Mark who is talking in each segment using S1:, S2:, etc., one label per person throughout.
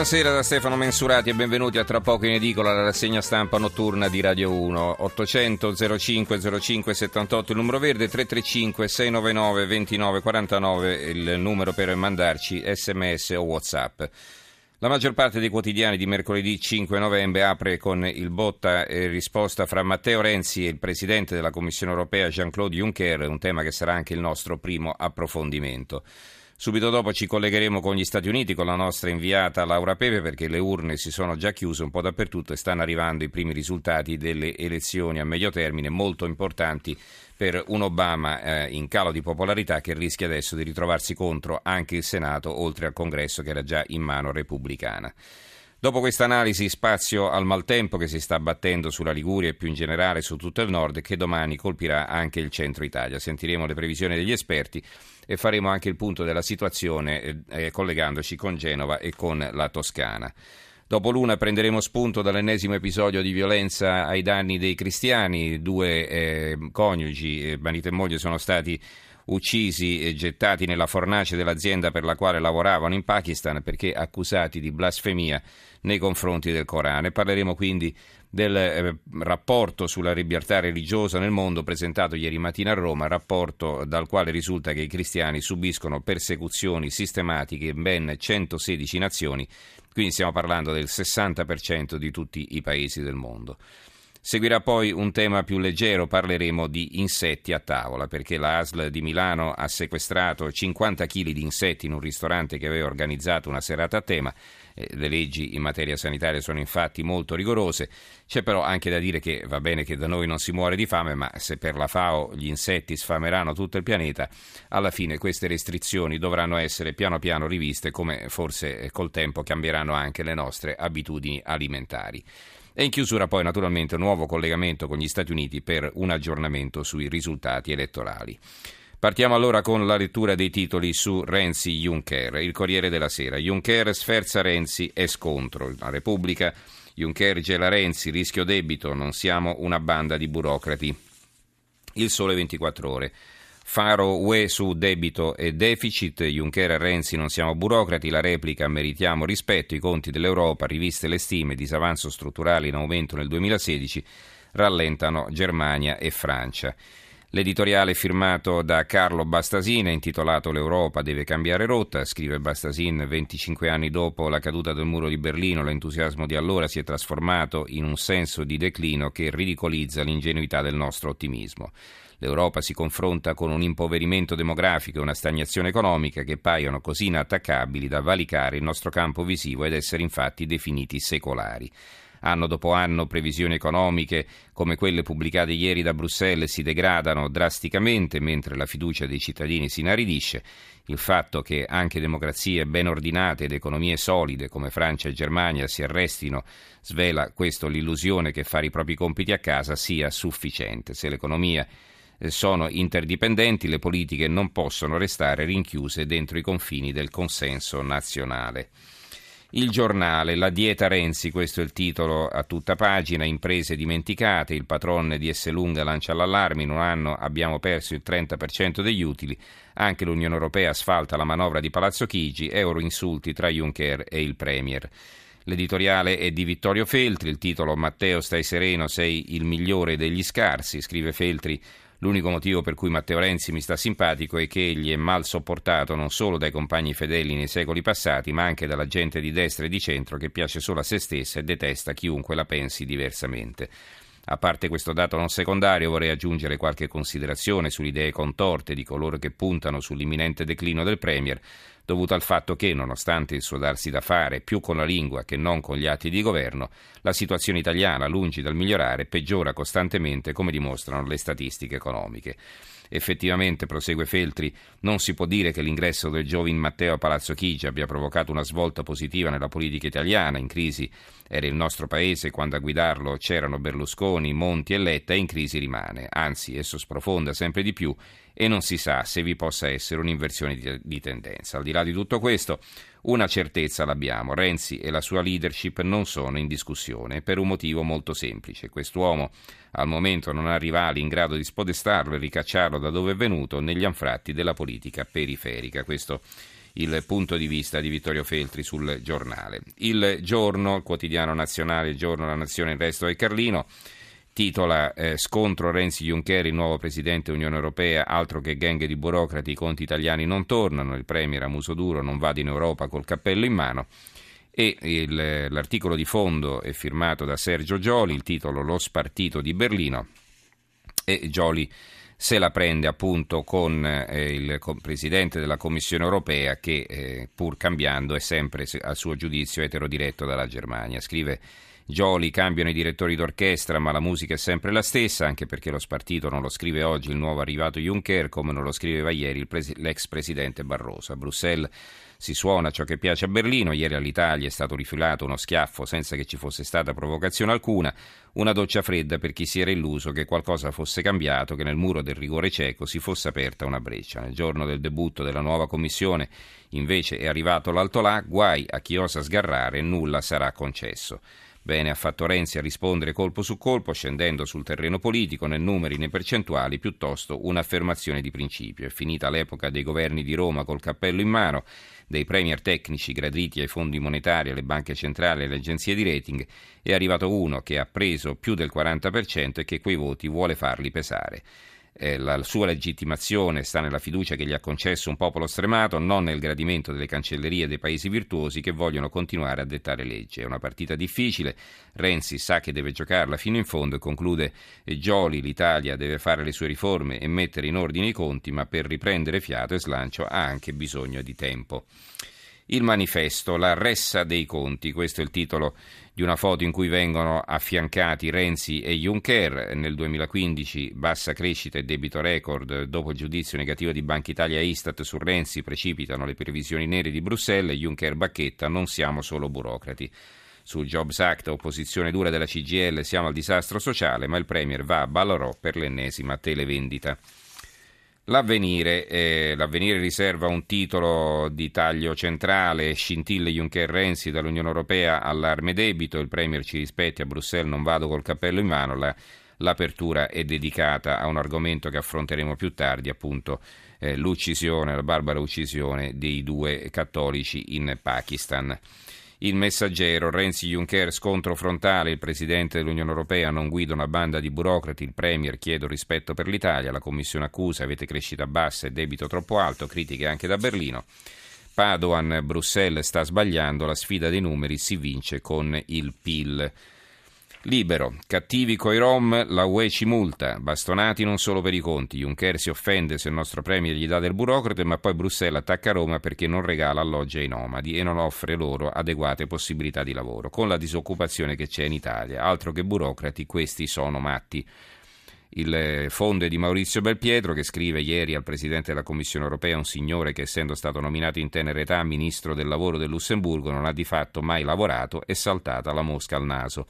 S1: Buonasera da Stefano Mensurati e benvenuti a Tra poco in edicola, la rassegna stampa notturna di Radio 1. 800 05 05 78 il numero verde, 335 699 2949 il numero per mandarci sms o whatsapp. La maggior parte dei quotidiani di mercoledì 5 novembre apre con il botta e risposta fra Matteo Renzi e il Presidente della Commissione europea Jean-Claude Juncker, un tema che sarà anche il nostro primo approfondimento. Subito dopo ci collegheremo con gli Stati Uniti con la nostra inviata Laura Pepe perché le urne si sono già chiuse un po' dappertutto e stanno arrivando i primi risultati delle elezioni a medio termine molto importanti per un Obama eh, in calo di popolarità che rischia adesso di ritrovarsi contro anche il Senato oltre al Congresso che era già in mano repubblicana. Dopo questa analisi, spazio al maltempo che si sta abbattendo sulla Liguria e più in generale su tutto il nord che domani colpirà anche il centro Italia. Sentiremo le previsioni degli esperti e faremo anche il punto della situazione eh, eh, collegandoci con Genova e con la Toscana. Dopo l'una prenderemo spunto dall'ennesimo episodio di violenza ai danni dei cristiani. Due eh, coniugi, eh, marito e moglie, sono stati uccisi e gettati nella fornace dell'azienda per la quale lavoravano in Pakistan perché accusati di blasfemia nei confronti del Corano. Parleremo quindi del eh, rapporto sulla libertà religiosa nel mondo presentato ieri mattina a Roma, rapporto dal quale risulta che i cristiani subiscono persecuzioni sistematiche in ben 116 nazioni, quindi stiamo parlando del 60% di tutti i paesi del mondo. Seguirà poi un tema più leggero, parleremo di insetti a tavola, perché la ASL di Milano ha sequestrato 50 kg di insetti in un ristorante che aveva organizzato una serata a tema. Eh, le leggi in materia sanitaria sono infatti molto rigorose. C'è però anche da dire che va bene che da noi non si muore di fame, ma se per la FAO gli insetti sfameranno tutto il pianeta, alla fine queste restrizioni dovranno essere piano piano riviste, come forse col tempo cambieranno anche le nostre abitudini alimentari. E in chiusura poi naturalmente un nuovo collegamento con gli Stati Uniti per un aggiornamento sui risultati elettorali. Partiamo allora con la lettura dei titoli su Renzi Juncker. Il Corriere della Sera. Juncker sferza Renzi e scontro. La Repubblica. Juncker gela Renzi, rischio debito, non siamo una banda di burocrati. Il Sole 24 ore. Faro UE su debito e deficit, Juncker e Renzi non siamo burocrati, la replica meritiamo rispetto, i conti dell'Europa, riviste le stime, disavanzo strutturale in aumento nel 2016, rallentano Germania e Francia. L'editoriale firmato da Carlo Bastasin è intitolato L'Europa deve cambiare rotta, scrive Bastasin 25 anni dopo la caduta del muro di Berlino, l'entusiasmo di allora si è trasformato in un senso di declino che ridicolizza l'ingenuità del nostro ottimismo. L'Europa si confronta con un impoverimento demografico e una stagnazione economica che paiono così inattaccabili da valicare il nostro campo visivo ed essere infatti definiti secolari. Anno dopo anno previsioni economiche come quelle pubblicate ieri da Bruxelles si degradano drasticamente mentre la fiducia dei cittadini si inaridisce. Il fatto che anche democrazie ben ordinate ed economie solide come Francia e Germania si arrestino svela questo l'illusione che fare i propri compiti a casa sia sufficiente. Se l'economia eh, sono interdipendenti, le politiche non possono restare rinchiuse dentro i confini del consenso nazionale. Il giornale, la dieta Renzi, questo è il titolo a tutta pagina, imprese dimenticate, il patron di Esselunga lancia l'allarme, in un anno abbiamo perso il 30% degli utili, anche l'Unione Europea asfalta la manovra di Palazzo Chigi, euro insulti tra Juncker e il Premier. L'editoriale è di Vittorio Feltri, il titolo Matteo stai sereno, sei il migliore degli scarsi, scrive Feltri L'unico motivo per cui Matteo Renzi mi sta simpatico è che egli è mal sopportato non solo dai compagni fedeli nei secoli passati, ma anche dalla gente di destra e di centro che piace solo a se stessa e detesta chiunque la pensi diversamente. A parte questo dato non secondario, vorrei aggiungere qualche considerazione sulle idee contorte di coloro che puntano sull'imminente declino del Premier, dovuto al fatto che, nonostante il suo darsi da fare più con la lingua che non con gli atti di governo, la situazione italiana, lungi dal migliorare, peggiora costantemente, come dimostrano le statistiche economiche. Effettivamente, prosegue Feltri, non si può dire che l'ingresso del giovin Matteo a Palazzo Chigi abbia provocato una svolta positiva nella politica italiana. In crisi era il nostro paese quando a guidarlo c'erano Berlusconi, Monti e Letta e in crisi rimane. Anzi, esso sprofonda sempre di più e non si sa se vi possa essere un'inversione di, di tendenza. Al di là di tutto questo, una certezza l'abbiamo, Renzi e la sua leadership non sono in discussione per un motivo molto semplice. Quest'uomo al momento non ha rivali in grado di spodestarlo e ricacciarlo da dove è venuto negli anfratti della politica periferica. Questo il punto di vista di Vittorio Feltri sul giornale. Il giorno, il quotidiano nazionale, il giorno, la nazione, il resto del Carlino titola eh, Scontro Renzi-Juncker, il nuovo presidente Unione Europea, altro che gang di burocrati, i conti italiani non tornano, il premier a muso duro non vada in Europa col cappello in mano e il, l'articolo di fondo è firmato da Sergio Gioli, il titolo Lo spartito di Berlino e Gioli se la prende appunto con eh, il presidente della Commissione europea che eh, pur cambiando è sempre a suo giudizio eterodiretto dalla Germania. Scrive Gioli cambiano i direttori d'orchestra, ma la musica è sempre la stessa, anche perché lo spartito non lo scrive oggi il nuovo arrivato Juncker, come non lo scriveva ieri pres- l'ex presidente Barroso. A Bruxelles si suona ciò che piace a Berlino, ieri all'Italia è stato rifilato uno schiaffo senza che ci fosse stata provocazione alcuna, una doccia fredda per chi si era illuso che qualcosa fosse cambiato, che nel muro del rigore cieco si fosse aperta una breccia. Nel giorno del debutto della nuova commissione invece è arrivato l'altolà, guai a chi osa sgarrare, nulla sarà concesso. Bene ha fatto Renzi a rispondere colpo su colpo, scendendo sul terreno politico, né numeri né percentuali, piuttosto un'affermazione di principio. È finita l'epoca dei governi di Roma col cappello in mano, dei premier tecnici graditi ai fondi monetari, alle banche centrali e alle agenzie di rating, è arrivato uno che ha preso più del 40% e che quei voti vuole farli pesare eh, la sua legittimazione sta nella fiducia che gli ha concesso un popolo stremato, non nel gradimento delle cancellerie dei paesi virtuosi che vogliono continuare a dettare legge. È una partita difficile, Renzi sa che deve giocarla fino in fondo e conclude e Gioli, l'Italia deve fare le sue riforme e mettere in ordine i conti, ma per riprendere fiato e slancio ha anche bisogno di tempo. Il manifesto, la ressa dei conti, questo è il titolo di una foto in cui vengono affiancati Renzi e Juncker. Nel 2015 bassa crescita e debito record. Dopo il giudizio negativo di Banca Italia e Istat su Renzi precipitano le previsioni nere di Bruxelles Juncker bacchetta non siamo solo burocrati. Sul Jobs Act, opposizione dura della CGL, siamo al disastro sociale, ma il Premier va a Ballarò per l'ennesima televendita. L'avvenire, eh, l'avvenire, riserva un titolo di taglio centrale, scintille Juncker Renzi dall'Unione Europea all'arme debito, il Premier ci rispetti a Bruxelles, non vado col cappello in mano, la, l'apertura è dedicata a un argomento che affronteremo più tardi, appunto eh, l'uccisione, la barbara uccisione dei due cattolici in Pakistan. Il messaggero, Renzi Juncker, scontro frontale, il Presidente dell'Unione Europea non guida una banda di burocrati, il Premier chiedo rispetto per l'Italia, la Commissione accusa, avete crescita bassa e debito troppo alto, critiche anche da Berlino. Padoan, Bruxelles sta sbagliando, la sfida dei numeri si vince con il PIL. Libero, cattivi coi Rom, la UE ci multa, bastonati non solo per i conti, Juncker si offende se il nostro premier gli dà del burocrate, ma poi Bruxelles attacca Roma perché non regala alloggi ai nomadi e non offre loro adeguate possibilità di lavoro, con la disoccupazione che c'è in Italia, altro che burocrati, questi sono matti. Il fondo è di Maurizio Belpietro che scrive ieri al Presidente della Commissione europea un signore che essendo stato nominato in tenera età Ministro del Lavoro del Lussemburgo non ha di fatto mai lavorato e saltata la mosca al naso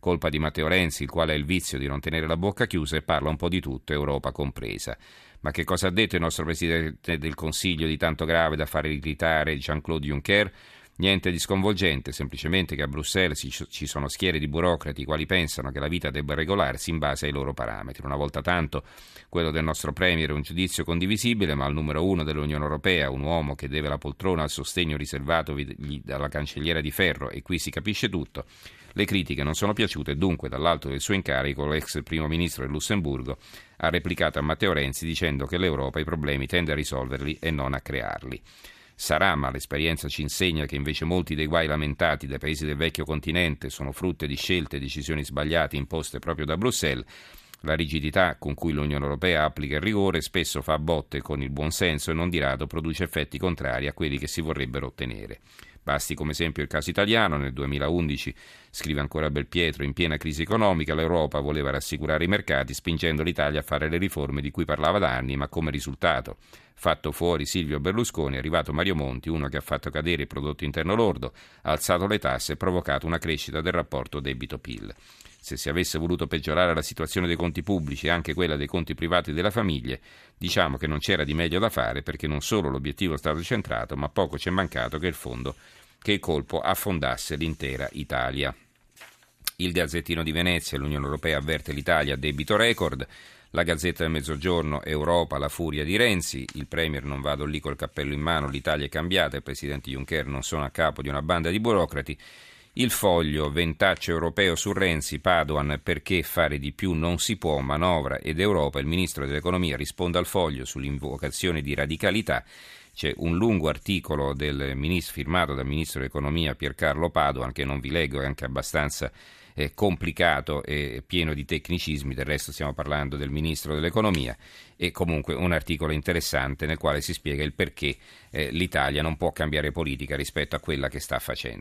S1: colpa di Matteo Renzi, il quale ha il vizio di non tenere la bocca chiusa e parla un po' di tutto, Europa compresa. Ma che cosa ha detto il nostro Presidente del Consiglio di tanto grave da fare irritare Jean-Claude Juncker? Niente di sconvolgente, semplicemente che a Bruxelles ci sono schiere di burocrati i quali pensano che la vita debba regolarsi in base ai loro parametri. Una volta tanto quello del nostro Premier è un giudizio condivisibile, ma il numero uno dell'Unione Europea, un uomo che deve la poltrona al sostegno riservato dalla cancelliera di ferro, e qui si capisce tutto, le critiche non sono piaciute, dunque dall'alto del suo incarico l'ex primo ministro del Lussemburgo ha replicato a Matteo Renzi dicendo che l'Europa i problemi tende a risolverli e non a crearli. Sarà, ma l'esperienza ci insegna che invece molti dei guai lamentati dai paesi del vecchio continente sono frutto di scelte e decisioni sbagliate imposte proprio da Bruxelles. La rigidità con cui l'Unione Europea applica il rigore spesso fa botte con il buonsenso e non di rado produce effetti contrari a quelli che si vorrebbero ottenere. Basti come esempio il caso italiano, nel 2011, scrive ancora Belpietro, in piena crisi economica l'Europa voleva rassicurare i mercati spingendo l'Italia a fare le riforme di cui parlava da anni, ma come risultato fatto fuori Silvio Berlusconi, è arrivato Mario Monti, uno che ha fatto cadere il prodotto interno lordo, ha alzato le tasse e provocato una crescita del rapporto debito-PIL. Se si avesse voluto peggiorare la situazione dei conti pubblici e anche quella dei conti privati della famiglia, diciamo che non c'era di meglio da fare perché non solo l'obiettivo è stato centrato, ma poco ci è mancato che il fondo, che il colpo affondasse l'intera Italia. Il Gazzettino di Venezia, l'Unione Europea avverte l'Italia a debito record. La Gazzetta del Mezzogiorno, Europa, la furia di Renzi, il Premier non vado lì col cappello in mano, l'Italia è cambiata, il Presidente Juncker non sono a capo di una banda di burocrati. Il foglio, ventaccio europeo su Renzi, Padoan, perché fare di più non si può, manovra ed Europa, il Ministro dell'Economia risponde al foglio sull'invocazione di radicalità. C'è un lungo articolo del ministro, firmato dal Ministro dell'Economia Piercarlo Padoan, che non vi leggo, è anche abbastanza eh, complicato e pieno di tecnicismi, del resto stiamo parlando del Ministro dell'Economia, e comunque un articolo interessante nel quale si spiega il perché eh, l'Italia non può cambiare politica rispetto a quella che sta facendo.